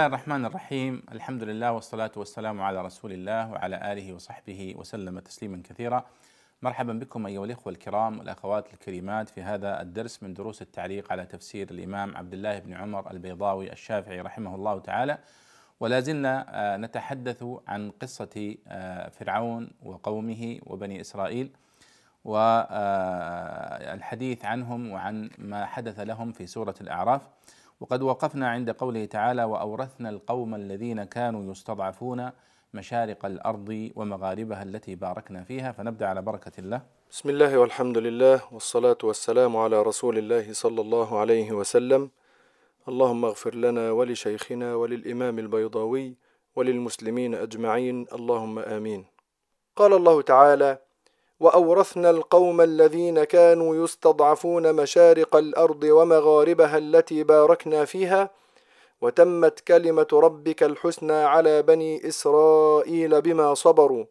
الله الرحمن الرحيم. الحمد لله والصلاة والسلام على رسول الله وعلى آله وصحبه وسلم تسليما كثيرا. مرحبا بكم أيها الإخوة الكرام والأخوات الكريمات في هذا الدرس من دروس التعليق على تفسير الإمام عبد الله بن عمر البيضاوي الشافعي رحمه الله تعالى. ولا زلنا آه، نتحدث عن قصة آه، فرعون وقومه وبني إسرائيل والحديث عنهم وعن ما حدث لهم في سورة الأعراف. وقد وقفنا عند قوله تعالى وأورثنا القوم الذين كانوا يستضعفون مشارق الأرض ومغاربها التي باركنا فيها فنبدأ على بركة الله. بسم الله والحمد لله والصلاة والسلام على رسول الله صلى الله عليه وسلم. اللهم اغفر لنا ولشيخنا وللإمام البيضاوي وللمسلمين أجمعين. اللهم آمين. قال الله تعالى وأورثنا القوم الذين كانوا يستضعفون مشارق الأرض ومغاربها التي باركنا فيها وتمت كلمة ربك الحسنى على بني إسرائيل بما صبروا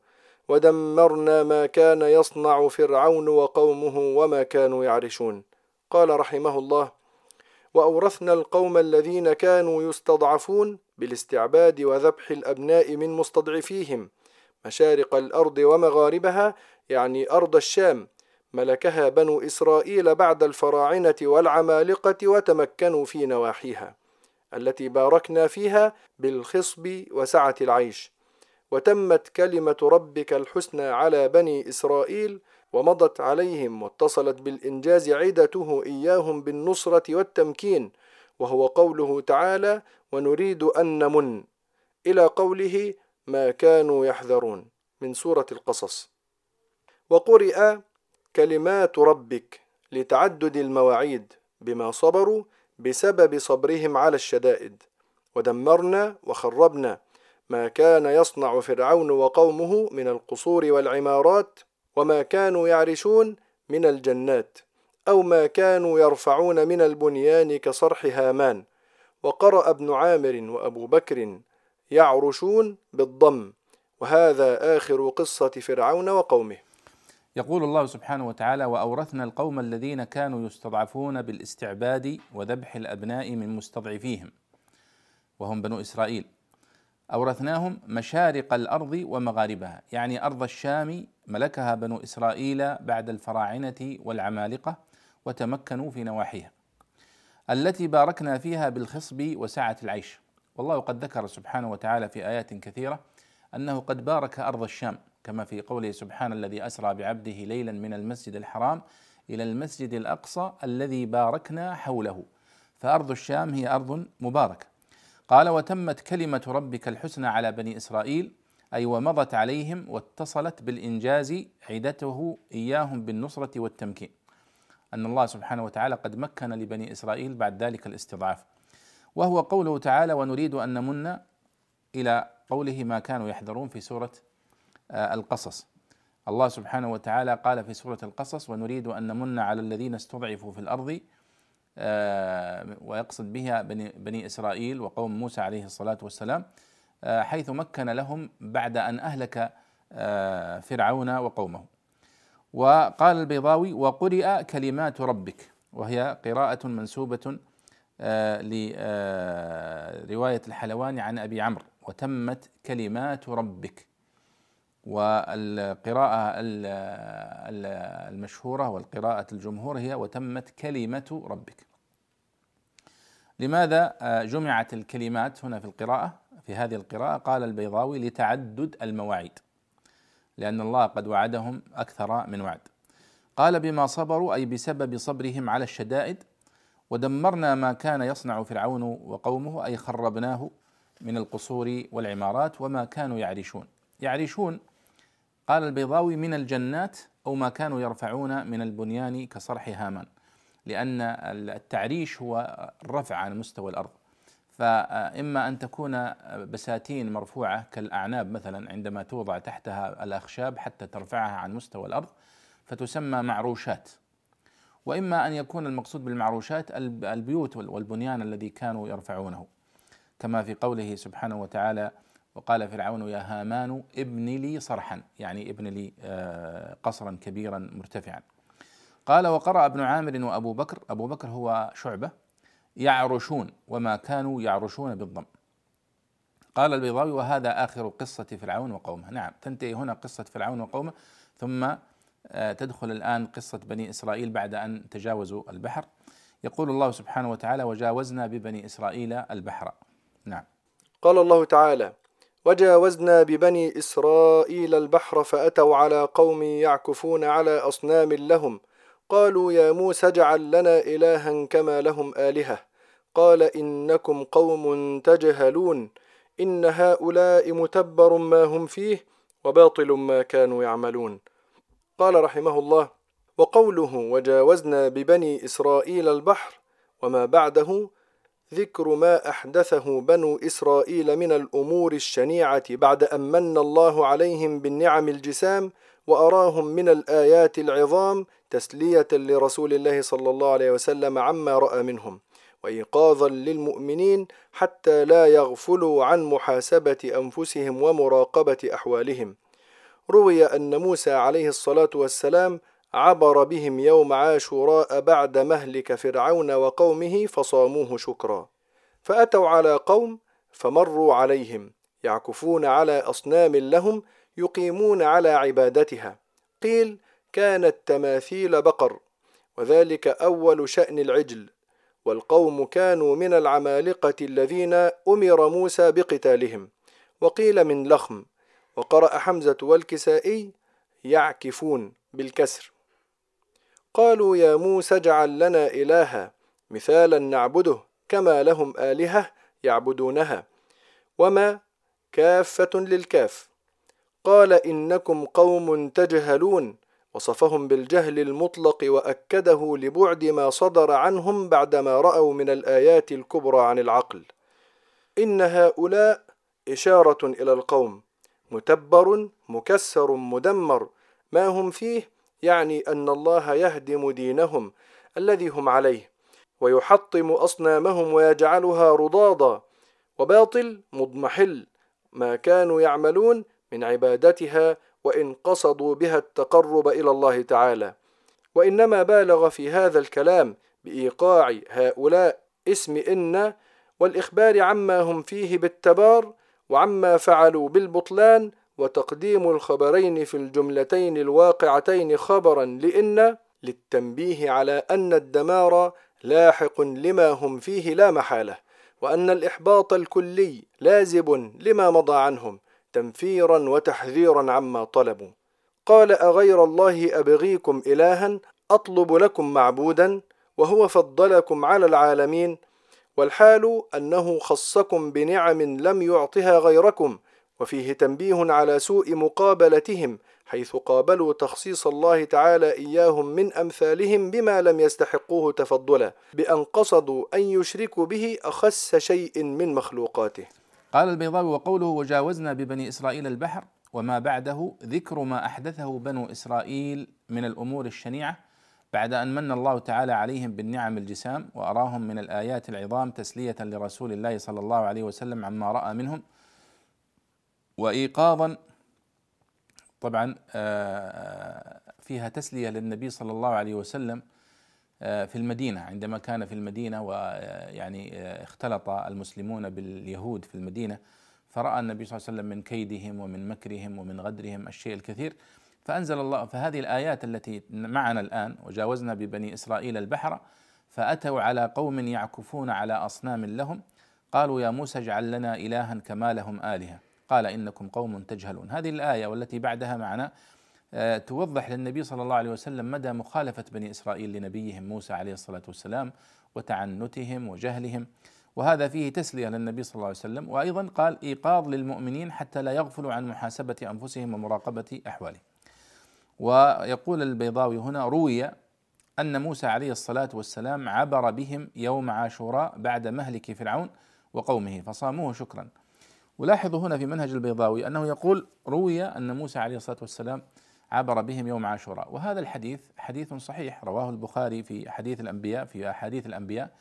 ودمرنا ما كان يصنع فرعون وقومه وما كانوا يعرشون. قال رحمه الله وأورثنا القوم الذين كانوا يستضعفون بالاستعباد وذبح الأبناء من مستضعفيهم مشارق الأرض ومغاربها يعني أرض الشام ملكها بنو إسرائيل بعد الفراعنة والعمالقة وتمكنوا في نواحيها التي باركنا فيها بالخصب وسعة العيش. وتمت كلمة ربك الحسنى على بني إسرائيل ومضت عليهم واتصلت بالإنجاز عدته إياهم بالنصرة والتمكين وهو قوله تعالى ونريد أن نمن إلى قوله ما كانوا يحذرون من سورة القصص. وقرئ كلمات ربك لتعدد المواعيد بما صبروا بسبب صبرهم على الشدائد. ودمرنا وخربنا ما كان يصنع فرعون وقومه من القصور والعمارات وما كانوا يعرشون من الجنات أو ما كانوا يرفعون من البنيان كصرح هامان. وقرأ ابن عامر وأبو بكر يعرشون بالضم. وهذا آخر قصة فرعون وقومه. يقول الله سبحانه وتعالى وأورثنا القوم الذين كانوا يستضعفون بالاستعباد وذبح الأبناء من مستضعفيهم وهم بنو إسرائيل. أورثناهم مشارق الأرض ومغاربها يعني أرض الشام ملكها بنو إسرائيل بعد الفراعنة والعمالقة وتمكنوا في نواحيها التي باركنا فيها بالخصب وسعة العيش. والله قد ذكر سبحانه وتعالى في آيات كثيرة أنه قد بارك أرض الشام كما في قوله سبحان الذي أسرى بعبده ليلا من المسجد الحرام إلى المسجد الأقصى الذي باركنا حوله. فأرض الشام هي أرض مباركة. قال وتمت كلمة ربك الحسنى على بني إسرائيل أي ومضت عليهم واتصلت بالإنجاز عدته إياهم بالنصرة والتمكين. أن الله سبحانه وتعالى قد مكن لبني إسرائيل بعد ذلك الاستضعاف. وهو قوله تعالى ونريد أن نمن إلى قوله ما كانوا يحذرون في سورة آه، القصص. الله سبحانه وتعالى قال في سورة القصص ونريد أن نمن على الذين استضعفوا في الأرض آه، ويقصد بها بني, بني إسرائيل وقوم موسى عليه الصلاة والسلام آه، حيث مكن لهم بعد أن أهلك فرعون وقومه. وقال البيضاوي وقرئ كلمات ربك. وهي قراءة منسوبة لرواية الحلواني عن أبي عمرو وتمت كلمات ربك. والقراءة المشهورة والقراءة الجمهور هي وتمت كلمة ربك. لماذا آه، جمعت الكلمات هنا في القراءة في هذه القراءة؟ قال البيضاوي لتعدد المواعيد لأن الله قد وعدهم أكثر من وعد. قال بما صبروا أي بسبب صبرهم على الشدائد ودمرنا ما كان يصنع فرعون وقومه أي خربناه من القصور والعمارات وما كانوا يعرشون. يعرشون قال البيضاوي من الجنات أو ما كانوا يرفعون من البنيان كصرح هامان لأن التعريش هو الرفع عن مستوى الأرض. فإما أن تكون بساتين مرفوعة كالأعناب مثلا عندما توضع تحتها الأخشاب حتى ترفعها عن مستوى الأرض فتسمى معروشات. وإما أن يكون المقصود بالمعروشات البيوت والبنيان الذي كانوا يرفعونه. كما في قوله سبحانه وتعالى وقال فرعون يا هامان ابن لي صرحا. يعني ابن لي آه، قصرا كبيرا مرتفعا. قال وقرأ ابن عامر وأبو بكر. أبو بكر هو شعبة. يعرشون وما كانوا يعرشون بالضم. قال البيضاوي وهذا آخر قصة فرعون وقومه. نعم تنتهي هنا قصة فرعون وقومه ثم آه، تدخل الآن قصة بني إسرائيل بعد أن تجاوزوا البحر. يقول الله سبحانه وتعالى وجاوزنا ببني إسرائيل البحر. نعم. قال الله تعالى وجاوزنا ببني إسرائيل البحر فأتوا على قوم يعكفون على أصنام لهم. قالوا يا موسى اجعل لنا إلها كما لهم آلهة. قال إنكم قوم تجهلون. إن هؤلاء متبر ما هم فيه وباطل ما كانوا يعملون. قال رحمه الله وقوله وجاوزنا ببني إسرائيل البحر وما بعده ذكر ما أحدثه بنو إسرائيل من الأمور الشنيعة بعد أن من الله عليهم بالنعم الجسام وأراهم من الآيات العظام تسلية لرسول الله صلى الله عليه وسلم عما رأى منهم وإيقاظا للمؤمنين حتى لا يغفلوا عن محاسبة أنفسهم ومراقبة أحوالهم. روي أن موسى عليه الصلاة والسلام عبر بهم يوم عاشوراء بعد مهلك فرعون وقومه فصاموه شكرا. فأتوا على قوم فمروا عليهم يعكفون على أصنام لهم يقيمون على عبادتها. قيل كانت تماثيل بقر وذلك أول شأن العجل. والقوم كانوا من العمالقة الذين أمر موسى بقتالهم. وقيل من لخم وقرأ حمزة والكسائي يعكفون بالكسر. قالوا يا موسى اجعل لنا إلها مثالا نعبده كما لهم آلهة يعبدونها وما كافة للكاف. قال إنكم قوم تجهلون. وصفهم بالجهل المطلق وأكده لبعد ما صدر عنهم بعدما رأوا من الآيات الكبرى عن العقل. إن هؤلاء إشارة إلى القوم. متبر مكسر مدمر. ما هم فيه؟ يعني أن الله يهدم دينهم الذي هم عليه ويحطم أصنامهم ويجعلها رضاضا وباطل مضمحل. ما كانوا يعملون من عبادتها وإن قصدوا بها التقرب إلى الله تعالى. وإنما بالغ في هذا الكلام بإيقاع هؤلاء اسم إن والإخبار عما هم فيه بالتبار وعما فعلوا بالبطلان وتقديم الخبرين في الجملتين الواقعتين خبرا لإن للتنبيه على أن الدمار لاحق لما هم فيه لا محالة وأن الإحباط الكلي لازب لما مضى عنهم تنفيرا وتحذيرا عما طلبوا. قال أغير الله أبغيكم إلها أطلب لكم معبودا وهو فضلكم على العالمين والحال أنه خصكم بنعم لم يعطها غيركم وفيه تنبيه على سوء مقابلتهم حيث قابلوا تخصيص الله تعالى إياهم من أمثالهم بما لم يستحقوه تفضلا بأن قصدوا أن يشركوا به أخس شيء من مخلوقاته. قال البيضاوي وقوله وجاوزنا ببني إسرائيل البحر وما بعده ذكر ما أحدثه بنو إسرائيل من الأمور الشنيعة بعد أن من الله تعالى عليهم بالنعم الجسام وأراهم من الآيات العظام تسلية لرسول الله صلى الله عليه وسلم عما رأى منهم وإيقاظا طبعا آه، فيها تسلية للنبي صلى الله عليه وسلم آه، في المدينة عندما كان في المدينة ويعني آه، اختلط المسلمون باليهود في المدينة فرأى النبي صلى الله عليه وسلم من كيدهم ومن مكرهم ومن غدرهم الشيء الكثير فأنزل الله فهذه الآيات التي معنا الآن وجاوزنا ببني إسرائيل البحر فأتوا على قوم يعكفون على أصنام لهم قالوا يا موسى اجعل لنا إلها كما لهم آلهة. قال إنكم قوم تجهلون. هذه الآية والتي بعدها معنا آه، توضح للنبي صلى الله عليه وسلم مدى مخالفة بني إسرائيل لنبيهم موسى عليه الصلاة والسلام وتعنتهم وجهلهم. وهذا فيه تسلية للنبي صلى الله عليه وسلم. وأيضا قال إيقاظ للمؤمنين حتى لا يغفلوا عن محاسبة أنفسهم ومراقبة أحوالهم. ويقول البيضاوي هنا روي أن موسى عليه الصلاة والسلام عبر بهم يوم عاشوراء بعد مهلك فرعون وقومه فصاموه شكرا. ولاحظوا هنا في منهج البيضاوي أنه يقول روي أن موسى عليه الصلاة والسلام عبر بهم يوم عاشوراء. وهذا الحديث حديث صحيح رواه البخاري في حديث الأنبياء في أحاديث الأنبياء.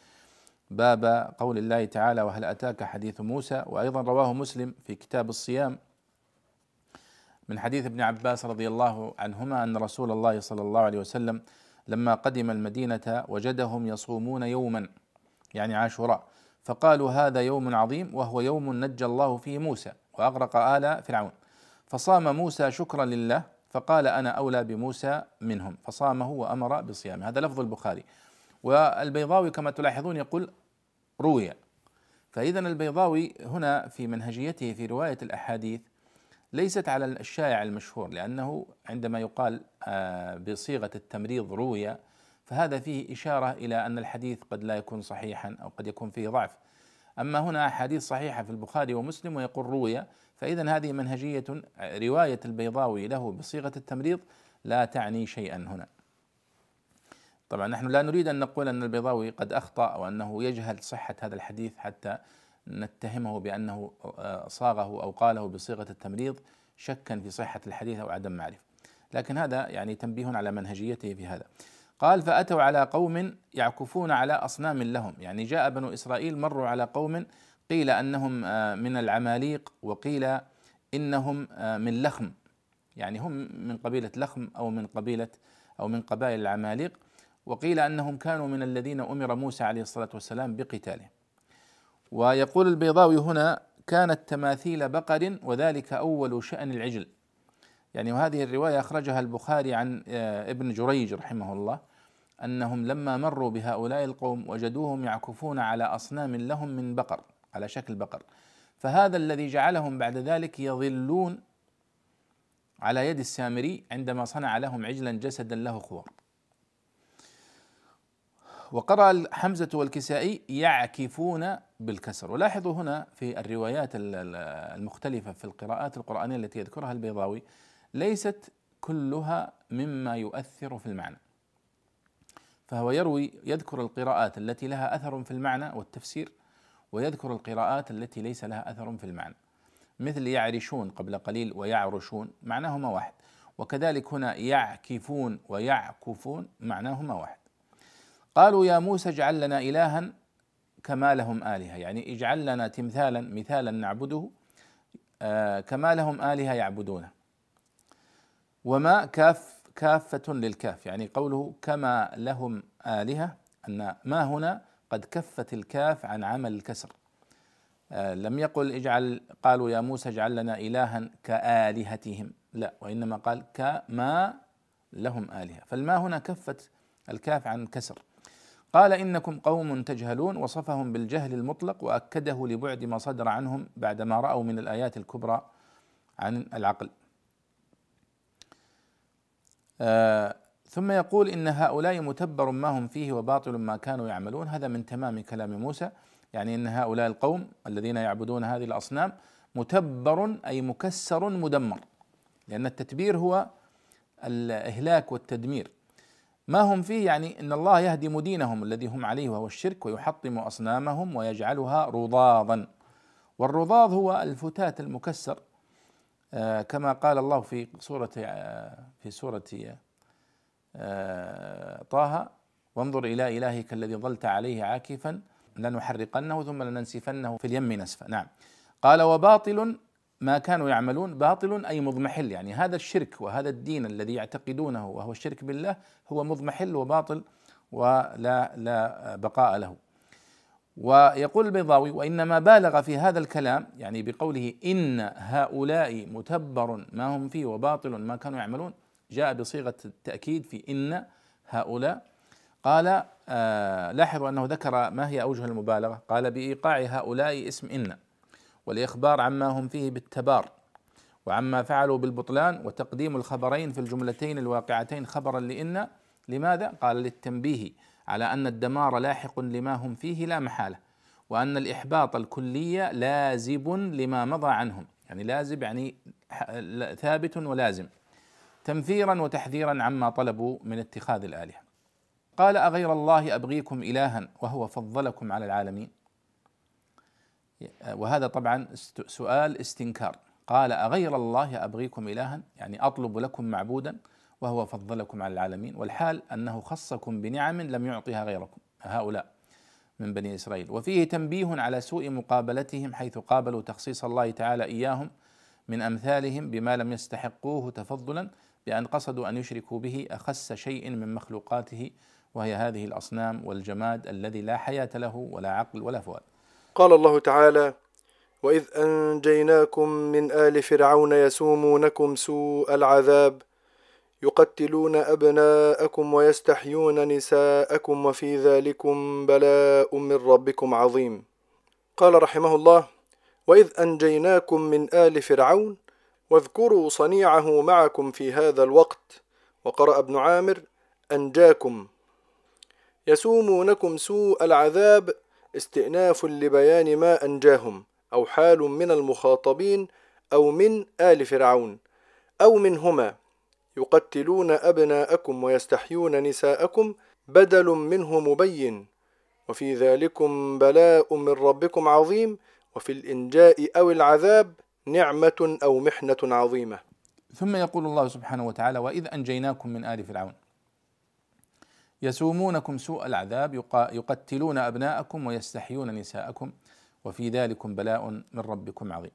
باب قول الله تعالى وهل أتاك حديث موسى؟ وأيضا رواه مسلم في كتاب الصيام من حديث ابن عباس رضي الله عنهما أن رسول الله صلى الله عليه وسلم لما قدم المدينة وجدهم يصومون يوما يعني عاشوراء. فقالوا هذا يوم عظيم وهو يوم نجى الله فيه موسى وأغرق آل فرعون. فصام موسى شكرا لله فقال أنا أولى بموسى منهم فصامه وأمر بصيامه. هذا لفظ البخاري. والبيضاوي كما تلاحظون يقول روي. فإذا البيضاوي هنا في منهجيته في رواية الأحاديث ليست على الشائع المشهور لأنه عندما يقال آه، بصيغة التمريض روي فهذا فيه إشارة إلى أن الحديث قد لا يكون صحيحا أو قد يكون فيه ضعف. أما هنا أحاديث صحيحة في البخاري ومسلم ويقول روي فإذا هذه منهجية رواية البيضاوي له بصيغة التمريض لا تعني شيئا هنا. طبعا نحن لا نريد أن نقول أن البيضاوي قد أخطأ أو أنه يجهل صحة هذا الحديث حتى نتهمه بأنه آه، صاغه أو قاله بصيغة التمريض شكا في صحة الحديث أو عدم معرفة. لكن هذا يعني تنبيه على منهجيته في هذا. قال فأتوا على قوم يعكفون على أصنام لهم. يعني جاء بنو إسرائيل مروا على قوم قيل أنهم آه، من العماليق وقيل إنهم آه، من لخم. يعني هم من قبيلة لخم أو من قبيلة أو من قبائل العماليق وقيل أنهم كانوا من الذين أمر موسى عليه الصلاة والسلام بقتالهم. ويقول البيضاوي هنا كانت تماثيل بقر وذلك أول شأن العجل. يعني وهذه الرواية أخرجها البخاري عن آه، ابن جريج رحمه الله. أنهم لما مروا بهؤلاء القوم وجدوهم يعكفون على أصنام لهم من بقر على شكل بقر. فهذا الذي جعلهم بعد ذلك يظلون على يد السامري عندما صنع لهم عجلا جسدا له خوار. وقرأ حمزة والكسائي يعكفون بالكسر. ولاحظوا هنا في الروايات المختلفة في القراءات القرآنية التي يذكرها البيضاوي ليست كلها مما يؤثر في المعنى. فهو يروي يذكر القراءات التي لها أثر في المعنى والتفسير ويذكر القراءات التي ليس لها أثر في المعنى. مثل يعرشون قبل قليل ويعرشون معناهما واحد وكذلك هنا يعكفون ويعكفون معناهما واحد. قالوا يا موسى اجعل لنا الها كما لهم آلهة يعني اجعل لنا تمثالا مثالا نعبده آه كما لهم آلهة يعبدونه. وما كاف كافة للكاف يعني قوله كما لهم آلهة أن ما هنا قد كفت الكاف عن عمل الكسر. آه لم يقل اجعل قالوا يا موسى اجعل لنا إلها كآلهتهم. لا وإنما قال كما لهم آلهة. فالما هنا كفت الكاف عن كسر. قال إنكم قوم تجهلون وصفهم بالجهل المطلق وأكده لبعد ما صدر عنهم بعدما رأوا من الآيات الكبرى عن العقل. ثم يقول إن هؤلاء متبر ما هم فيه وباطل ما كانوا يعملون. هذا من تمام كلام موسى. يعني إن هؤلاء القوم الذين يعبدون هذه الأصنام متبر أي مكسر مدمر. لأن التتبير هو الإهلاك والتدمير. ما هم فيه يعني إن الله يهدم دينهم الذي هم عليه وهو الشرك ويحطم أصنامهم ويجعلها رضاضا والرضاض هو الفتات المكسر. آه، كما قال الله في سورة آه، في سورة آه، طه وانظر إلى إلهك الذي ظلت عليه عاكفا لنحرقنه ثم لننسفنه في اليم نسفا. نعم. قال وباطل ما كانوا يعملون باطل أي مضمحل. يعني هذا الشرك وهذا الدين الذي يعتقدونه وهو الشرك بالله هو مضمحل وباطل ولا لا بقاء له. ويقول البيضاوي وإنما بالغ في هذا الكلام يعني بقوله إن هؤلاء متبر ما هم فيه وباطل ما كانوا يعملون جاء بصيغة التأكيد في إن هؤلاء. قال آه لاحظوا أنه ذكر ما هي أوجه المبالغة. قال بإيقاع هؤلاء اسم إن والإخبار عما هم فيه بالتبار وعما فعلوا بالبطلان وتقديم الخبرين في الجملتين الواقعتين خبرا لإن. لماذا؟ قال للتنبيه. على أن الدمار لاحق لما هم فيه لا محالة وأن الإحباط الكلي لازب لما مضى عنهم. يعني لازب يعني ثابت ولازم. تنفيرا وتحذيرا عما طلبوا من اتخاذ الآلهة. قال أغير الله أبغيكم الها وهو فضلكم على العالمين. وهذا طبعا سؤال استنكار. قال أغير الله أبغيكم الها يعني أطلب لكم معبودا. وهو فضلكم على العالمين والحال أنه خصكم بنعم لم يعطها غيركم هؤلاء من بني إسرائيل. وفيه تنبيه على سوء مقابلتهم حيث قابلوا تخصيص الله تعالى إياهم من أمثالهم بما لم يستحقوه تفضلا بأن قصدوا أن يشركوا به أخس شيء من مخلوقاته وهي هذه الأصنام والجماد الذي لا حياة له ولا عقل ولا فؤاد. قال الله تعالى وإذ أنجيناكم من آل فرعون يسومونكم سوء العذاب يقتلون أبناءكم ويستحيون نساءكم وفي ذلكم بلاء من ربكم عظيم. قال رحمه الله وإذ أنجيناكم من آل فرعون واذكروا صنيعه معكم في هذا الوقت. وقرأ ابن عامر أنجاكم. يسومونكم سوء العذاب استئناف لبيان ما أنجاهم أو حال من المخاطبين أو من آل فرعون أو منهما. يقتلون أبناءكم ويستحيون نساءكم بدل منه مبين. وفي ذلكم بلاء من ربكم عظيم وفي الإنجاء أو العذاب نعمة أو محنة عظيمة. ثم يقول الله سبحانه وتعالى وإذ أنجيناكم من آل فرعون. يسومونكم سوء العذاب يقتلون أبناءكم ويستحيون نساءكم وفي ذلكم بلاء من ربكم عظيم.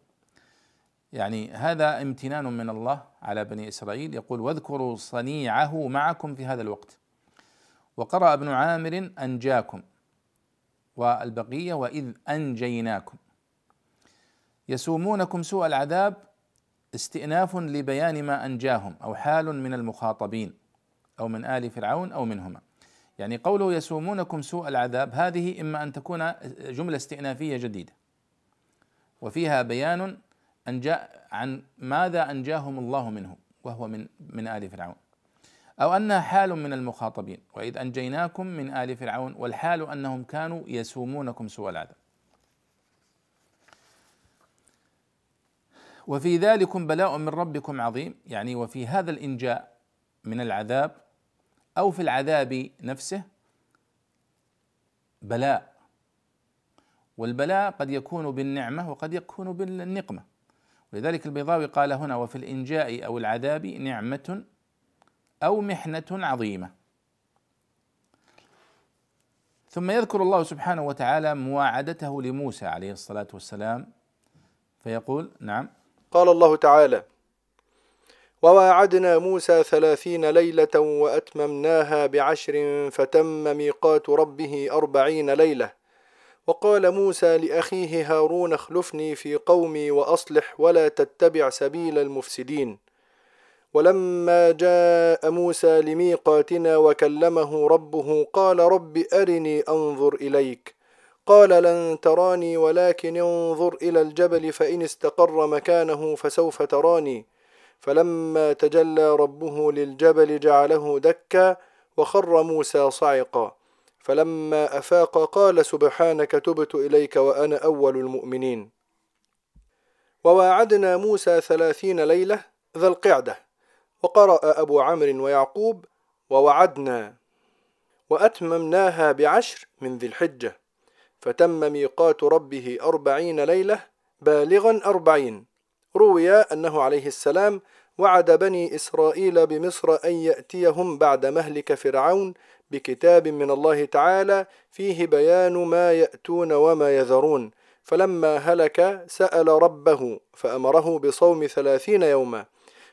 يعني هذا امتنان من الله على بني إسرائيل. يقول واذكروا صنيعه معكم في هذا الوقت وقرأ ابن عامر أنجاكم والبقية وإذ أنجيناكم يسومونكم سوء العذاب استئناف لبيان ما أنجاهم أو حال من المخاطبين أو من آل فرعون أو منهما يعني قوله يسومونكم سوء العذاب هذه إما أن تكون جملة استئنافية جديدة وفيها بيان أنجاء عن ماذا أنجاهم الله منه وهو من من آل فرعون. أو أنها حال من المخاطبين وإذ أنجيناكم من آل فرعون والحال أنهم كانوا يسومونكم سوء العذاب. وفي ذلكم بلاء من ربكم عظيم يعني وفي هذا الإنجاء من العذاب أو في العذاب نفسه بلاء. والبلاء قد يكون بالنعمة وقد يكون بالنقمة. ولذلك البيضاوي قال هنا وفي الإنجاء أو العذاب نعمة أو محنة عظيمة. ثم يذكر الله سبحانه وتعالى مواعدته لموسى عليه الصلاة والسلام فيقول نعم. قال الله تعالى وواعدنا موسى ثلاثين ليلة وأتممناها بعشر فتم ميقات ربه أربعين ليلة وقال موسى لأخيه هارون اخلفني في قومي وأصلح ولا تتبع سبيل المفسدين. ولما جاء موسى لميقاتنا وكلمه ربه قال رب أرني أنظر إليك. قال لن تراني ولكن انظر إلى الجبل فإن استقر مكانه فسوف تراني. فلما تجلى ربه للجبل جعله دكا وخر موسى صعقا. فلما أفاق قال سبحانك تبت إليك وأنا أول المؤمنين. وواعدنا موسى ثلاثين ليلة ذا القعدة وقرأ أبو عمرو ويعقوب ووعدنا وأتممناها بعشر من ذي الحجة. فتم ميقات ربه أربعين ليلة بالغا أربعين. روي أنه عليه السلام وعد بني إسرائيل بمصر أن يأتيهم بعد مهلك فرعون بكتاب من الله تعالى فيه بيان ما يأتون وما يذرون. فلما هلك سأل ربه فأمره بصوم ثلاثين يوما.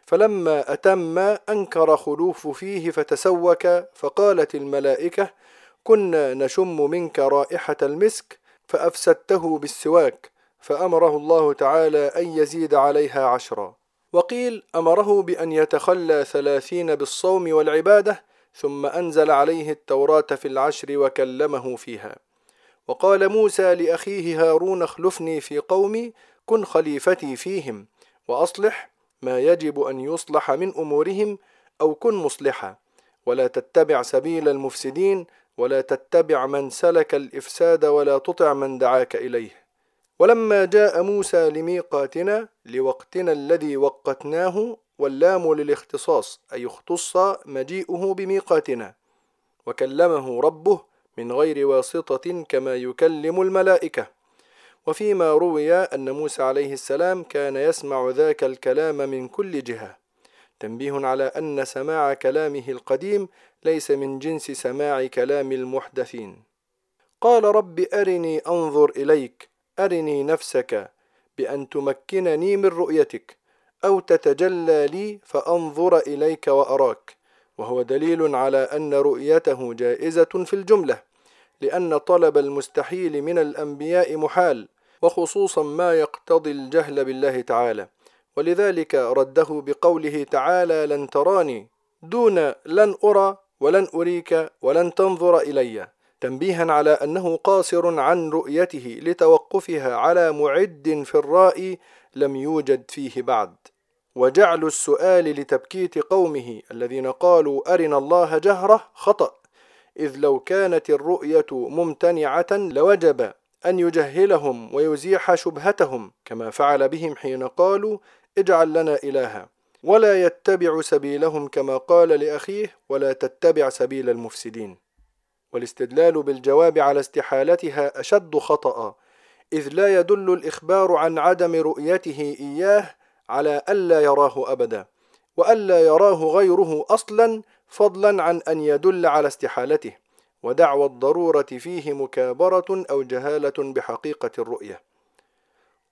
فلما أتم أنكر خلوف فيه فتسوك فقالت الملائكة كنا نشم منك رائحة المسك فأفسدته بالسواك فأمره الله تعالى أن يزيد عليها عشرا. وقيل أمره بأن يتخلى ثلاثين بالصوم والعبادة ثم أنزل عليه التوراة في العشر وكلمه فيها. وقال موسى لأخيه هارون اخلفني في قومي كن خليفتي فيهم وأصلح ما يجب أن يصلح من أمورهم أو كن مصلحا. ولا تتبع سبيل المفسدين ولا تتبع من سلك الإفساد ولا تطع من دعاك إليه. ولما جاء موسى لميقاتنا لوقتنا الذي وقتناه واللام للاختصاص أي اختص مجيئه بميقاتنا. وكلمه ربه من غير واسطة كما يكلم الملائكة. وفيما روي أن موسى عليه السلام كان يسمع ذاك الكلام من كل جهة. تنبيه على أن سماع كلامه القديم ليس من جنس سماع كلام المحدثين. قال رب أرني أنظر إليك أرني نفسك بأن تمكنني من رؤيتك. أو تتجلى لي فأنظر إليك وأراك. وهو دليل على أن رؤيته جائزة في الجملة لأن طلب المستحيل من الأنبياء محال وخصوصا ما يقتضي الجهل بالله تعالى. ولذلك رده بقوله تعالى لن تراني دون لن أرى ولن أريك ولن تنظر إلي تنبيها على أنه قاصر عن رؤيته لتوقفها على معد في الرائي لم يوجد فيه بعد. وجعل السؤال لتبكيت قومه الذين قالوا أرنا الله جهرة خطأ إذ لو كانت الرؤية ممتنعة لوجب أن يجهلهم ويزيح شبهتهم كما فعل بهم حين قالوا اجعل لنا إلها ولا يتبع سبيلهم كما قال لأخيه ولا تتبع سبيل المفسدين. والاستدلال بالجواب على استحالتها أشد خطأ إذ لا يدل الإخبار عن عدم رؤيته إياه على ألا يراه أبدا وألا يراه غيره أصلا فضلا عن أن يدل على استحالته ودعوى الضرورة فيه مكابرة أو جهالة بحقيقة الرؤية.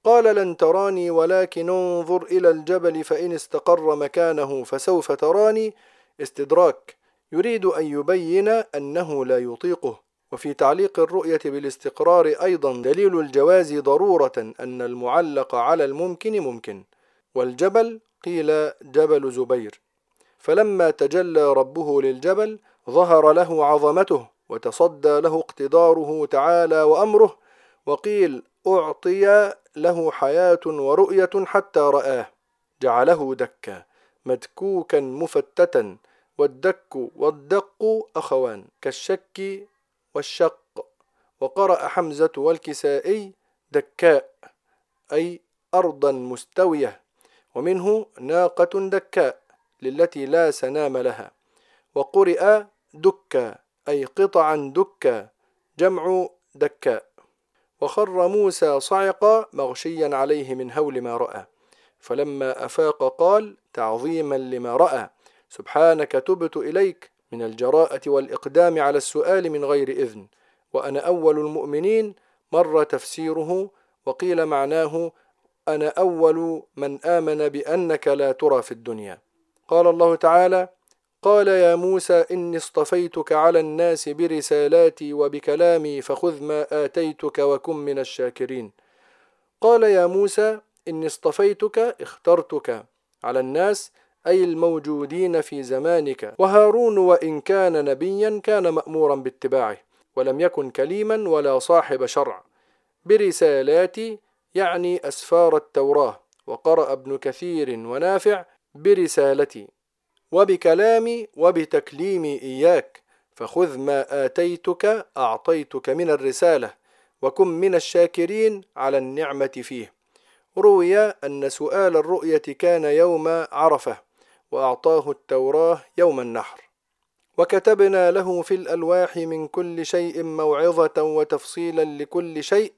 قال لن تراني ولكن انظر إلى الجبل فإن استقر مكانه فسوف تراني. استدراك يريد أن يبين أنه لا يطيقه. وفي تعليق الرؤية بالاستقرار أيضا دليل الجواز ضرورة أن المعلق على الممكن ممكن. والجبل قيل جبل زبير. فلما تجلى ربه للجبل ظهر له عظمته وتصدى له اقتداره تعالى وأمره وقيل أعطي له حياة ورؤية حتى رآه. جعله دكا مدكوكا مفتتا والدك والدق أخوان كالشك والشق. وقرأ حمزة والكسائي دكاء أي أرضا مستوية. ومنه ناقة دكاء للتي لا سنام لها. وقرئ دكا أي قطعا دكا جمع دكاء. وخر موسى صعقا مغشيا عليه من هول ما رأى. فلما أفاق قال تعظيما لما رأى. سبحانك تبت إليك من الجراءة والإقدام على السؤال من غير إذن. وأنا أول المؤمنين مر تفسيره وقيل معناه أنا أول من آمن بأنك لا ترى في الدنيا. قال الله تعالى قال يا موسى إني اصطفيتك على الناس برسالاتي وبكلامي فخذ ما آتيتك وكن من الشاكرين. قال يا موسى إني اصطفيتك اخترتك على الناس أي الموجودين في زمانك. وهارون وإن كان نبيا كان مأمورا باتباعه ولم يكن كليما ولا صاحب شرع. برسالاتي يعني أسفار التوراة وقرأ ابن كثير ونافع برسالتي وبكلامي وبتكليمي إياك فخذ ما آتيتك أعطيتك من الرسالة وكن من الشاكرين على النعمة فيه. روي أن سؤال الرؤية كان يوم عرفة وأعطاه التوراة يوم النحر. وكتبنا له في الألواح من كل شيء موعظة وتفصيلا لكل شيء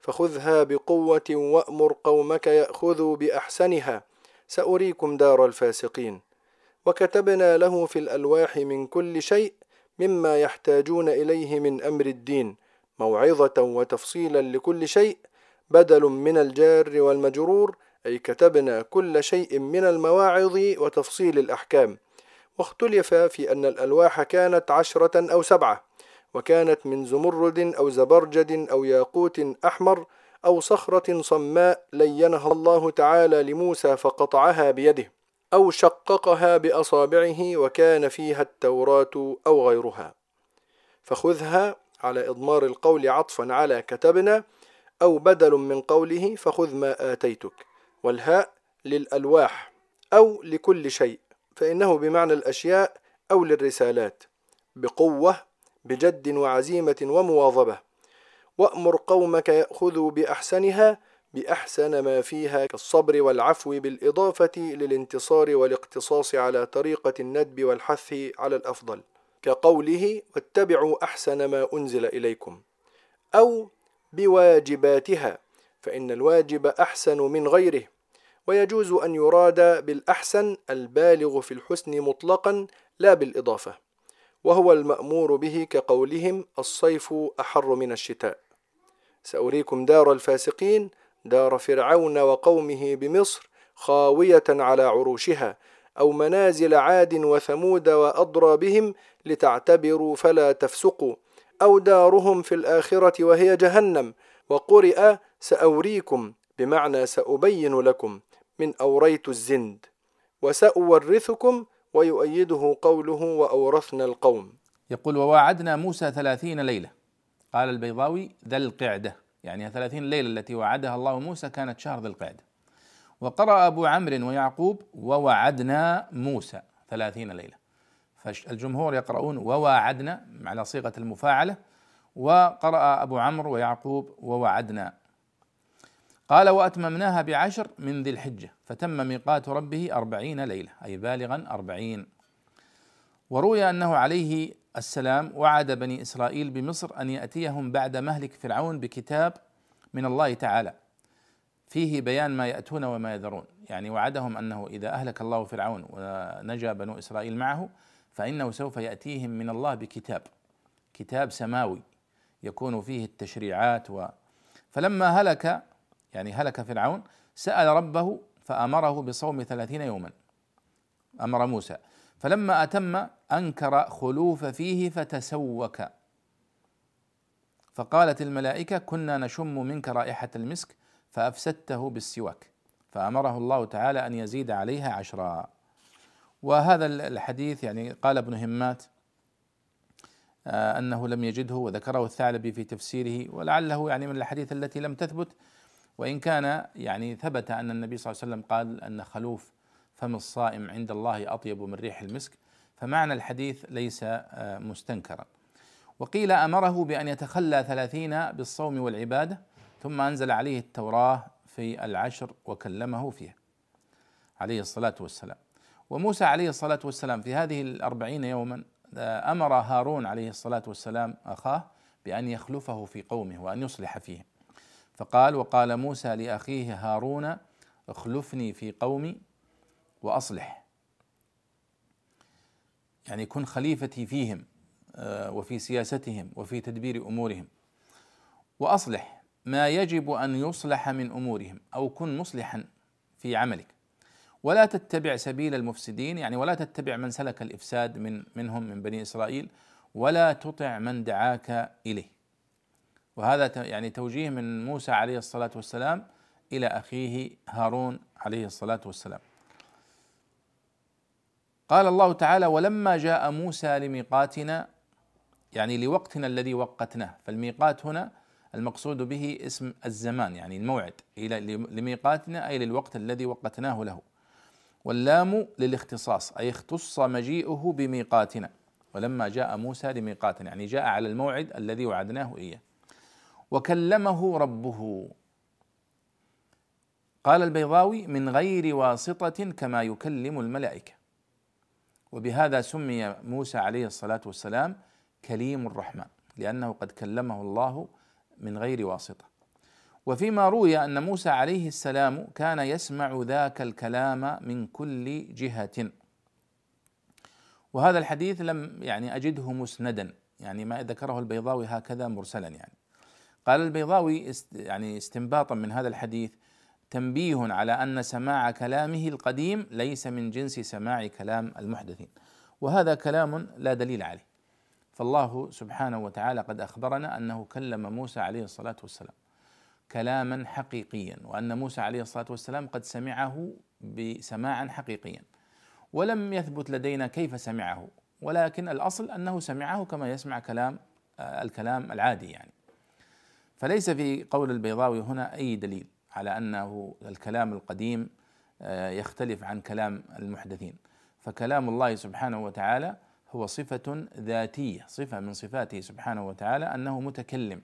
فخذها بقوة وأمر قومك يأخذوا بأحسنها. سأريكم دار الفاسقين. وكتبنا له في الألواح من كل شيء مما يحتاجون إليه من أمر الدين موعظة وتفصيلا لكل شيء بدل من الجار والمجرور أي كتبنا كل شيء من المواعظ وتفصيل الأحكام. واختلف في أن الألواح كانت عشرة أو سبعة. وكانت من زمرد أو زبرجد أو ياقوت أحمر أو صخرة صماء لينها الله تعالى لموسى فقطعها بيده أو شققها بأصابعه وكان فيها التوراة أو غيرها. فخذها على إضمار القول عطفا على كتبنا أو بدل من قوله فخذ ما آتيتك. والهاء للألواح أو لكل شيء فإنه بمعنى الأشياء أو للرسالات. بقوة بجد وعزيمة ومواظبة. وأمر قومك يأخذوا بأحسنها بأحسن ما فيها كالصبر والعفو بالإضافة للانتصار والاقتصاص على طريقة الندب والحث على الأفضل. كقوله واتبعوا أحسن ما أنزل إليكم أو بواجباتها فإن الواجب أحسن من غيره. ويجوز أن يراد بالأحسن البالغ في الحسن مطلقا لا بالإضافة. وهو المأمور به كقولهم الصيف أحر من الشتاء. سأريكم دار الفاسقين دار فرعون وقومه بمصر خاوية على عروشها أو منازل عاد وثمود وأضرى بهم لتعتبروا فلا تفسقوا أو دارهم في الآخرة وهي جهنم. وقرئ سأوريكم بمعنى سأبين لكم من أوريت الزند. وسأورثكم ويؤيده قوله وأورثنا القوم. يقول وواعدنا موسى ثلاثين ليلة. قال البيضاوي ذا القعدة. يعني ثلاثين ليلة التي وعدها الله موسى كانت شهر ذي القعدة. وقرأ أبو عمرو ويعقوب ووعدنا موسى ثلاثين ليلة. فالجمهور يقرؤون وواعدنا على صيغة المفاعلة. وقرأ أبو عمرو ويعقوب ووعدنا قال وأتممناها بعشر من ذي الحجة فتم ميقات ربه أربعين ليلة أي بالغا أربعين. وروي أنه عليه السلام وعد بني إسرائيل بمصر أن يأتيهم بعد مهلك فرعون بكتاب من الله تعالى فيه بيان ما يأتون وما يذرون. يعني وعدهم أنه إذا أهلك الله فرعون ونجا بنو إسرائيل معه فإنه سوف يأتيهم من الله بكتاب كتاب سماوي يكون فيه التشريعات و. فلما هلك يعني هلك فرعون سأل ربه فأمره بصوم ثلاثين يوما. أمر موسى. فلما أتم أنكر خلوف فيه فتسوك. فقالت الملائكة كنا نشم منك رائحة المسك فأفسدته بالسواك. فأمره الله تعالى أن يزيد عليها عشرا. وهذا الحديث يعني قال ابن همات آه، أنه لم يجده وذكره الثعلبي في تفسيره ولعله يعني من الأحاديث التي لم تثبت وإن كان يعني ثبت أن النبي صلى الله عليه وسلم قال أن خلوف فم الصائم عند الله أطيب من ريح المسك فمعنى الحديث ليس آه، مستنكرا. وقيل أمره بأن يتخلى ثلاثين بالصوم والعبادة ثم أنزل عليه التوراة في العشر وكلمه فيها عليه الصلاة والسلام. وموسى عليه الصلاة والسلام في هذه الأربعين يوما آه، أمر هارون عليه الصلاة والسلام أخاه بأن يخلفه في قومه وأن يصلح فيهم فقال وقال موسى لأخيه هارون اخلفني في قومي وأصلح. يعني كن خليفتي فيهم آه، وفي سياستهم وفي تدبير أمورهم وأصلح ما يجب أن يصلح من أمورهم أو كن مصلحا في عملك. ولا تتبع سبيل المفسدين يعني ولا تتبع من سلك الإفساد من منهم من بني إسرائيل ولا تطع من دعاك إليه. وهذا يعني توجيه من موسى عليه الصلاة والسلام إلى أخيه هارون عليه الصلاة والسلام. قال الله تعالى ولما جاء موسى لميقاتنا يعني لوقتنا الذي وقتناه. فالميقات هنا المقصود به اسم الزمان يعني الموعد إلى لميقاتنا أي للوقت الذي وقتناه له. واللام للاختصاص أي اختص مجيئه بميقاتنا. ولما جاء موسى لميقاتنا يعني جاء على الموعد الذي وعدناه إياه. وكلمه ربه. قال البيضاوي من غير واسطة كما يكلم الملائكة. وبهذا سمي موسى عليه الصلاة والسلام كليم الرحمن لأنه قد كلمه الله من غير واسطة. وفيما روي أن موسى عليه السلام كان يسمع ذاك الكلام من كل جهة. وهذا الحديث لم يعني أجده مسندا يعني ما ذكره البيضاوي هكذا مرسلا يعني. قال البيضاوي يعني استنباطا من هذا الحديث تنبيه على أن سماع كلامه القديم ليس من جنس سماع كلام المحدثين وهذا كلام لا دليل عليه. فالله سبحانه وتعالى قد أخبرنا أنه كلم موسى عليه الصلاة والسلام كلاما حقيقيا وأن موسى عليه الصلاة والسلام قد سمعه بسماعا حقيقيا ولم يثبت لدينا كيف سمعه ولكن الأصل أنه سمعه كما يسمع كلام آه، الكلام العادي يعني. فليس في قول البيضاوي هنا أي دليل على أنه الكلام القديم آه، يختلف عن كلام المحدثين. فكلام الله سبحانه وتعالى هو صفة ذاتية صفة من صفاته سبحانه وتعالى أنه متكلم.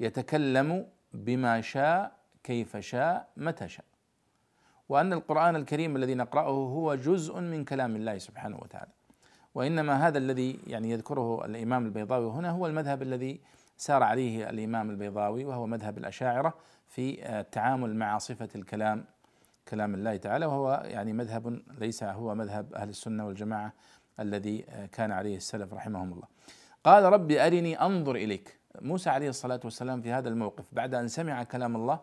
يتكلم بما شاء كيف شاء متى شاء. وأن القرآن الكريم الذي نقرأه هو جزء من كلام الله سبحانه وتعالى. وإنما هذا الذي يعني يذكره الإمام البيضاوي هنا هو المذهب الذي سار عليه الإمام البيضاوي وهو مذهب الأشاعرة في التعامل مع صفة الكلام كلام الله تعالى وهو يعني مذهب ليس هو مذهب أهل السنة والجماعة الذي كان عليه السلف رحمهم الله. قال ربي أرني أنظر إليك. موسى عليه الصلاة والسلام في هذا الموقف بعد أن سمع كلام الله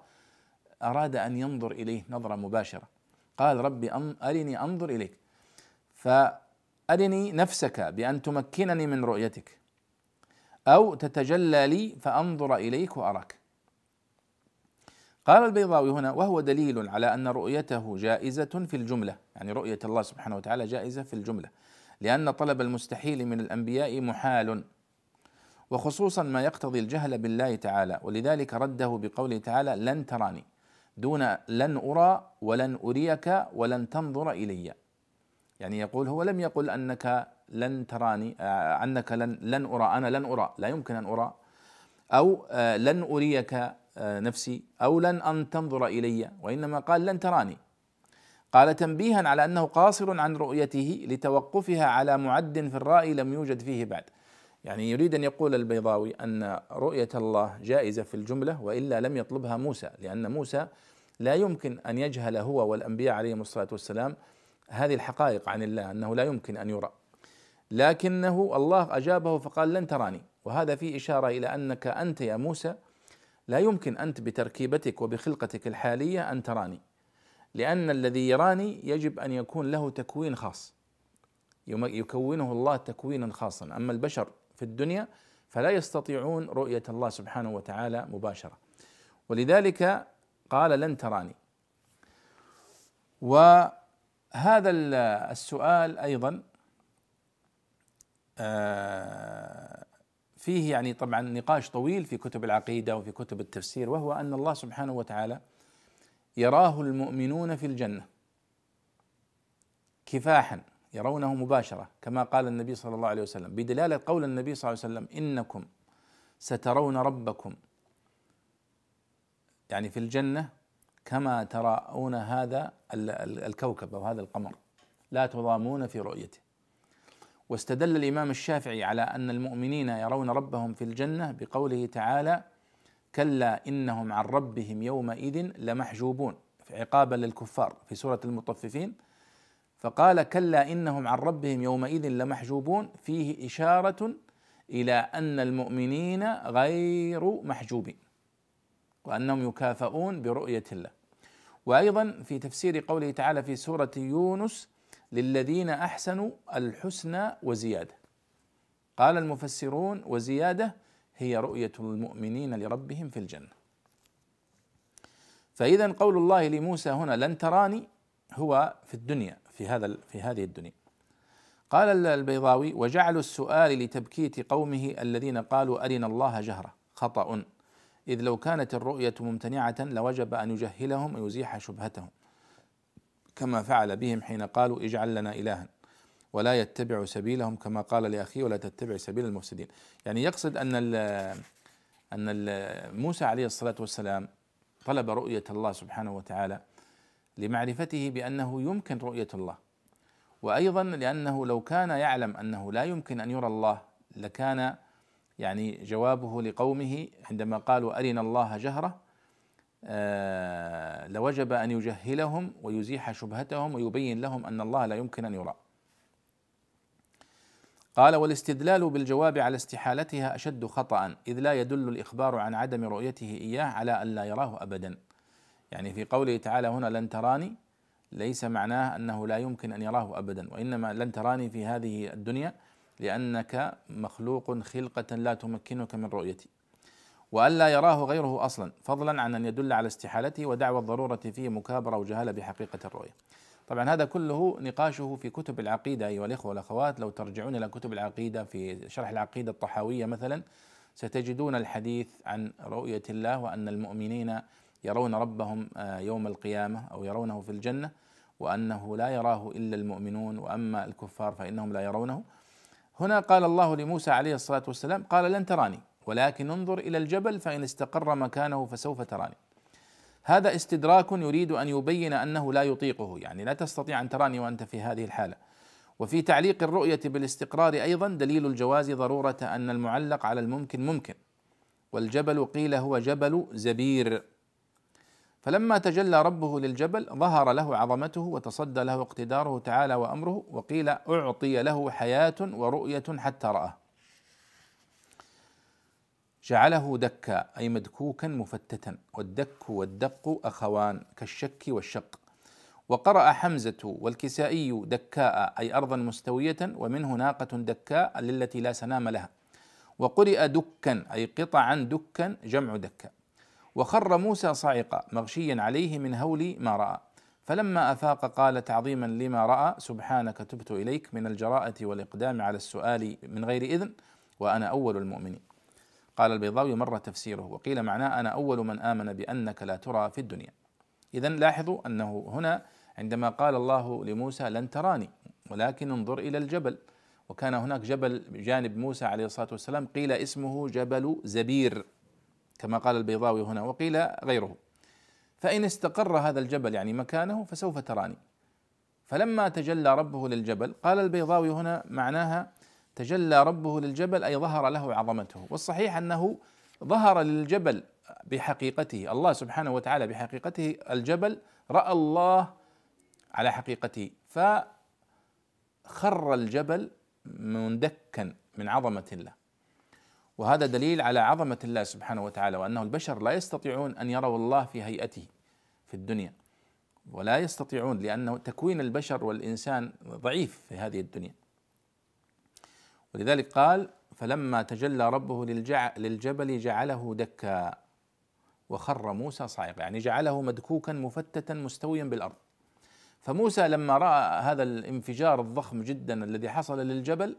أراد أن ينظر إليه نظرة مباشرة. قال ربي أرني أنظر إليك. فأرني نفسك بأن تمكنني من رؤيتك. أو تتجلى لي فأنظر إليك وأراك. قال البيضاوي هنا وهو دليل على أن رؤيته جائزة في الجملة. يعني رؤية الله سبحانه وتعالى جائزة في الجملة. لأن طلب المستحيل من الأنبياء محال. وخصوصا ما يقتضي الجهل بالله تعالى. ولذلك رده بقوله تعالى لن تراني. دون لن أرى ولن أريك ولن تنظر إلي. يعني يقول هو لم يقل أنك لن تراني آه، أنك لن لن أرى أنا لن أرى لا يمكن أن أرى أو آه، لن أريك آه، نفسي أو لن أن تنظر إلي وإنما قال لن تراني. قال تنبيها على أنه قاصر عن رؤيته لتوقفها على معد في الرأي لم يوجد فيه بعد. يعني يريد أن يقول البيضاوي أن رؤية الله جائزة في الجملة وإلا لم يطلبها موسى لأن موسى لا يمكن أن يجهل هو والأنبياء عليهم الصلاة والسلام هذه الحقائق عن الله أنه لا يمكن أن يرى. لكنه الله أجابه فقال لن تراني. وهذا فيه إشارة إلى أنك أنت يا موسى لا يمكن أنت بتركيبتك وبخلقتك الحالية أن تراني. لأن الذي يراني يجب أن يكون له تكوين خاص. يكونه الله تكوينا خاصا. أما البشر في الدنيا فلا يستطيعون رؤية الله سبحانه وتعالى مباشرة. ولذلك قال لن تراني. وهذا السؤال أيضا آه، فيه يعني طبعا نقاش طويل في كتب العقيدة وفي كتب التفسير وهو أن الله سبحانه وتعالى يراه المؤمنون في الجنة كفاحا يرونه مباشرة كما قال النبي صلى الله عليه وسلم بدلالة قول النبي صلى الله عليه وسلم إنكم سترون ربكم. يعني في الجنة كما تراءون هذا الكوكب أو هذا القمر لا تضامون في رؤيته. واستدل الإمام الشافعي على أن المؤمنين يرون ربهم في الجنة بقوله تعالى كلا إنهم عن ربهم يومئذ لمحجوبون عقابا للكفار في سورة المطففين. فقال كلا إنهم عن ربهم يومئذ لمحجوبون فيه إشارة إلى أن المؤمنين غير محجوبين وأنهم يكافئون برؤية الله. وأيضا في تفسير قوله تعالى في سورة يونس للذين أحسنوا الحسنى وزيادة. قال المفسرون وزيادة هي رؤية المؤمنين لربهم في الجنة. فإذا قول الله لموسى هنا لن تراني هو في الدنيا في هذا في هذه الدنيا. قال البيضاوي وجعلوا السؤال لتبكيت قومه الذين قالوا أرنا الله جهرة خطأ. إذ لو كانت الرؤية ممتنعة لوجب أن يجهلهم ويزيح شبهتهم. كما فعل بهم حين قالوا اجعل لنا إلها ولا يتبع سبيلهم كما قال لأخيه ولا تتبع سبيل المفسدين. يعني يقصد أن أن موسى عليه الصلاة والسلام طلب رؤية الله سبحانه وتعالى لمعرفته بأنه يمكن رؤية الله وأيضا لأنه لو كان يعلم أنه لا يمكن أن يرى الله لكان يعني جوابه لقومه عندما قالوا أرنا الله جهرة آه لوجب أن يجهلهم ويزيح شبهتهم ويبين لهم أن الله لا يمكن أن يرى. قال والاستدلال بالجواب على استحالتها أشد خطأ إذ لا يدل الإخبار عن عدم رؤيته إياه على أن لا يراه ابدا. يعني في قوله تعالى هنا لن تراني ليس معناه أنه لا يمكن أن يراه ابدا وإنما لن تراني في هذه الدنيا لأنك مخلوق خلقة لا تمكنك من رؤيتي وألا يراه غيره أصلا فضلا عن أن يدل على استحالته ودعوى الضرورة فيه مكابرة وجهالة بحقيقة الرؤية. طبعا هذا كله نقاشه في كتب العقيدة أيها الإخوة والأخوات لو ترجعون إلى كتب العقيدة في شرح العقيدة الطحاوية مثلا ستجدون الحديث عن رؤية الله وأن المؤمنين يرون ربهم آه، يوم القيامة أو يرونه في الجنة وأنه لا يراه إلا المؤمنون وأما الكفار فإنهم لا يرونه هنا قال الله لموسى عليه الصلاة والسلام قال لن تراني ولكن انظر إلى الجبل فإن استقر مكانه فسوف تراني. هذا استدراك يريد أن يبين أنه لا يطيقه يعني لا تستطيع أن تراني وأنت في هذه الحالة. وفي تعليق الرؤية بالاستقرار أيضا دليل الجواز ضرورة أن المعلق على الممكن ممكن. والجبل قيل هو جبل زبير. فلما تجلى ربه للجبل ظهر له عظمته وتصدى له اقتداره تعالى وأمره وقيل أعطي له حياة ورؤية حتى راه جعله دكا أي مدكوكا مفتتا والدك والدق أخوان كالشك والشق. وقرأ حمزة والكسائي دكاء أي أرضا مستوية ومنه ناقة دكاء للتي لا سنام لها. وقرئ دكا أي قطعا دكا جمع دكا. وخر موسى صاعقا مغشيا عليه من هول ما رأى. فلما أفاق قال تعظيما لما رأى سبحانك تبت إليك من الجراءة والإقدام على السؤال من غير إذن وأنا أول المؤمنين. قال البيضاوي مر تفسيره وقيل معناه أنا أول من آمن بأنك لا ترى في الدنيا. إذا لاحظوا أنه هنا عندما قال الله لموسى لن تراني ولكن انظر إلى الجبل. وكان هناك جبل بجانب موسى عليه الصلاة والسلام قيل اسمه جبل زبير كما قال البيضاوي هنا وقيل غيره. فإن استقر هذا الجبل يعني مكانه فسوف تراني. فلما تجلى ربه للجبل قال البيضاوي هنا معناها تجلى ربه للجبل أي ظهر له عظمته. والصحيح أنه ظهر للجبل بحقيقته الله سبحانه وتعالى بحقيقته الجبل رأى الله على حقيقته. فخر الجبل مندكا من عظمة الله. وهذا دليل على عظمة الله سبحانه وتعالى وأنه البشر لا يستطيعون أن يروا الله في هيئته في الدنيا. ولا يستطيعون لأنه تكوين البشر والإنسان ضعيف في هذه الدنيا. ولذلك قال فلما تجلى ربه للجبل جعله دكا وخر موسى صاعقا. يعني جعله مدكوكا مفتتا مستويا بالأرض. فموسى لما رأى هذا الانفجار الضخم جدا الذي حصل للجبل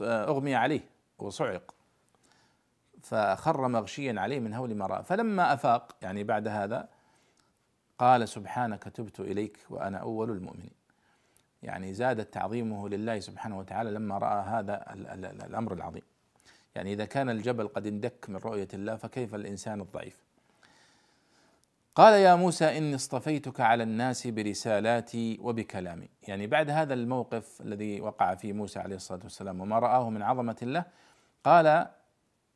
أغمي عليه وصعق. فخر مغشيا عليه من هول ما رأى. فلما أفاق يعني بعد هذا قال سبحانك تبت إليك وأنا أول المؤمنين. يعني زاد تعظيمه لله سبحانه وتعالى لما رأى هذا الأمر العظيم. يعني إذا كان الجبل قد اندك من رؤية الله فكيف الإنسان الضعيف؟ قال يا موسى إني اصطفيتك على الناس برسالاتي وبكلامي. يعني بعد هذا الموقف الذي وقع فيه موسى عليه الصلاة والسلام وما رآه من عظمة الله قال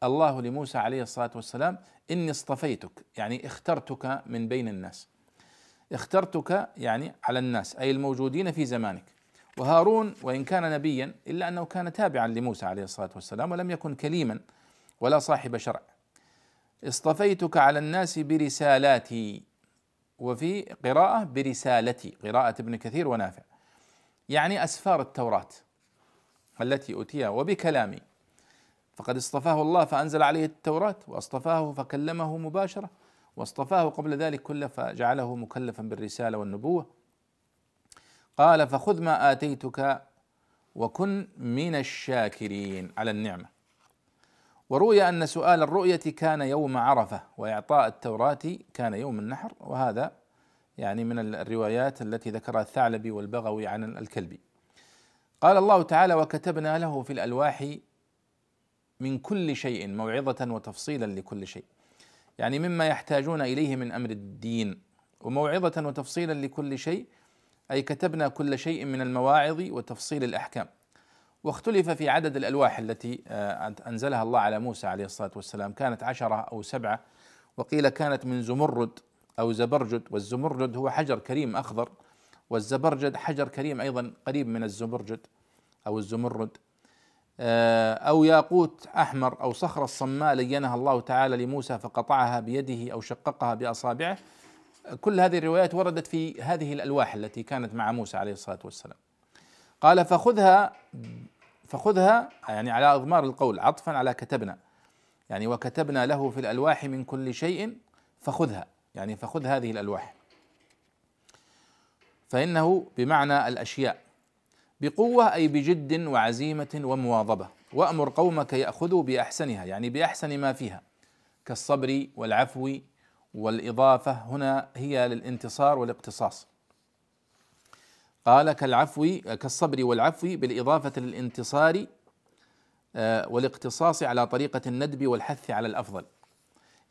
الله لموسى عليه الصلاة والسلام إني اصطفيتك يعني اخترتك من بين الناس. اخترتك يعني على الناس أي الموجودين في زمانك. وهارون وإن كان نبيا إلا أنه كان تابعا لموسى عليه الصلاة والسلام ولم يكن كليما ولا صاحب شرع. اصطفيتك على الناس برسالاتي وفي قراءة برسالتي قراءة ابن كثير ونافع. يعني أسفار التوراة التي أوتيها وبكلامي. فقد اصطفاه الله فأنزل عليه التوراة وأصطفاه فكلمه مباشرة. واصطفاه قبل ذلك كله فجعله مكلفا بالرسالة والنبوة. قال فخذ ما آتيتك وكن من الشاكرين على النعمة. وروي أن سؤال الرؤية كان يوم عرفة وإعطاء التوراة كان يوم النحر وهذا يعني من الروايات التي ذكرها الثعلبي والبغوي عن الكلبي. قال الله تعالى وكتبنا له في الألواح من كل شيء موعظة وتفصيلا لكل شيء. يعني مما يحتاجون إليه من أمر الدين. وموعظة وتفصيلا لكل شيء أي كتبنا كل شيء من المواعظ وتفصيل الأحكام. واختلف في عدد الألواح التي آه، أنزلها الله على موسى عليه الصلاة والسلام. كانت عشرة أو سبعة. وقيل كانت من زمرد أو زبرجد. والزمرد هو حجر كريم أخضر. والزبرجد حجر كريم أيضا قريب من الزبرجد أو الزمرد. أو ياقوت أحمر أو صخرة صماء لينها الله تعالى لموسى فقطعها بيده أو شققها بأصابعه. كل هذه الروايات وردت في هذه الألواح التي كانت مع موسى عليه الصلاة والسلام. قال فخذها فخذها يعني على أضمار القول عطفا على كتبنا. يعني وكتبنا له في الألواح من كل شيء فخذها. يعني فخذ هذه الألواح. فإنه بمعنى الأشياء. بقوة أي بجد وعزيمة ومواظبة. وأمر قومك يأخذوا بأحسنها يعني بأحسن ما فيها. كالصبر والعفو والإضافة هنا هي للانتصار والاقتصاص. قال كالعفو كالصبر والعفو بالإضافة للانتصار آه، والاقتصاص على طريقة الندب والحث على الأفضل.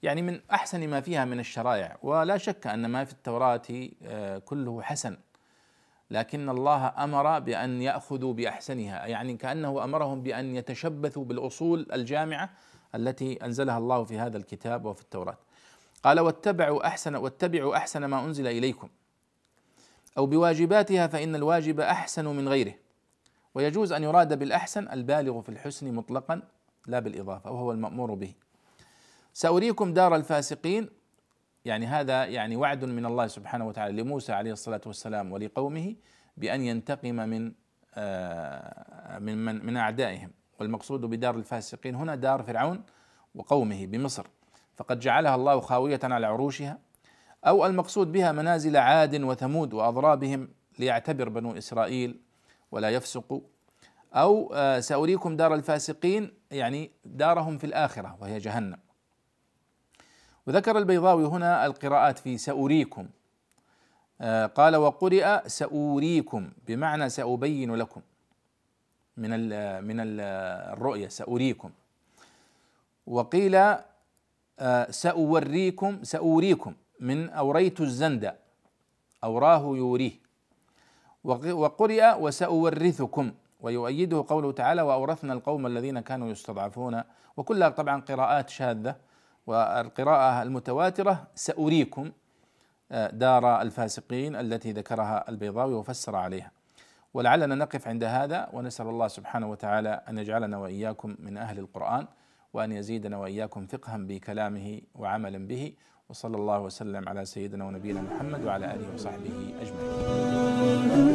يعني من أحسن ما فيها من الشرائع. ولا شك أن ما في التوراة آه، كله حسن. لكن الله أمر بأن يأخذوا بأحسنها يعني كأنه أمرهم بأن يتشبثوا بالأصول الجامعة التي أنزلها الله في هذا الكتاب وفي التوراة. قال واتبعوا أحسن واتبعوا أحسن ما أنزل إليكم. أو بواجباتها فإن الواجب أحسن من غيره. ويجوز أن يراد بالأحسن البالغ في الحسن مطلقا لا بالإضافة وهو المأمور به. سأريكم دار الفاسقين يعني هذا يعني وعد من الله سبحانه وتعالى لموسى عليه الصلاة والسلام ولقومه بأن ينتقم من آه، من من, من أعدائهم. والمقصود بدار الفاسقين هنا دار فرعون وقومه بمصر. فقد جعلها الله خاوية على عروشها أو المقصود بها منازل عاد وثمود وأضرابهم ليعتبر بنو إسرائيل ولا يفسقوا أو آه، سأريكم دار الفاسقين يعني دارهم في الآخرة وهي جهنم. وذكر البيضاوي هنا القراءات في سأريكم. آه، قال وقرئ سأريكم بمعنى سأبين لكم. من من الرؤية سأريكم. وقيل آه، سأوريكم سأوريكم من أوريت الزند أوراه يوريه. وقرئ وسأورثكم ويؤيده قوله تعالى وأورثنا القوم الذين كانوا يستضعفون. وكلها طبعا قراءات شاذة. والقراءة المتواترة سأريكم آه، دار الفاسقين التي ذكرها البيضاوي وفسر عليها. ولعلنا نقف عند هذا ونسأل الله سبحانه وتعالى أن يجعلنا وإياكم من أهل القرآن وأن يزيدنا وإياكم فقها بكلامه وعملا به. وصلى الله وسلم على سيدنا ونبينا محمد وعلى آله وصحبه أجمعين.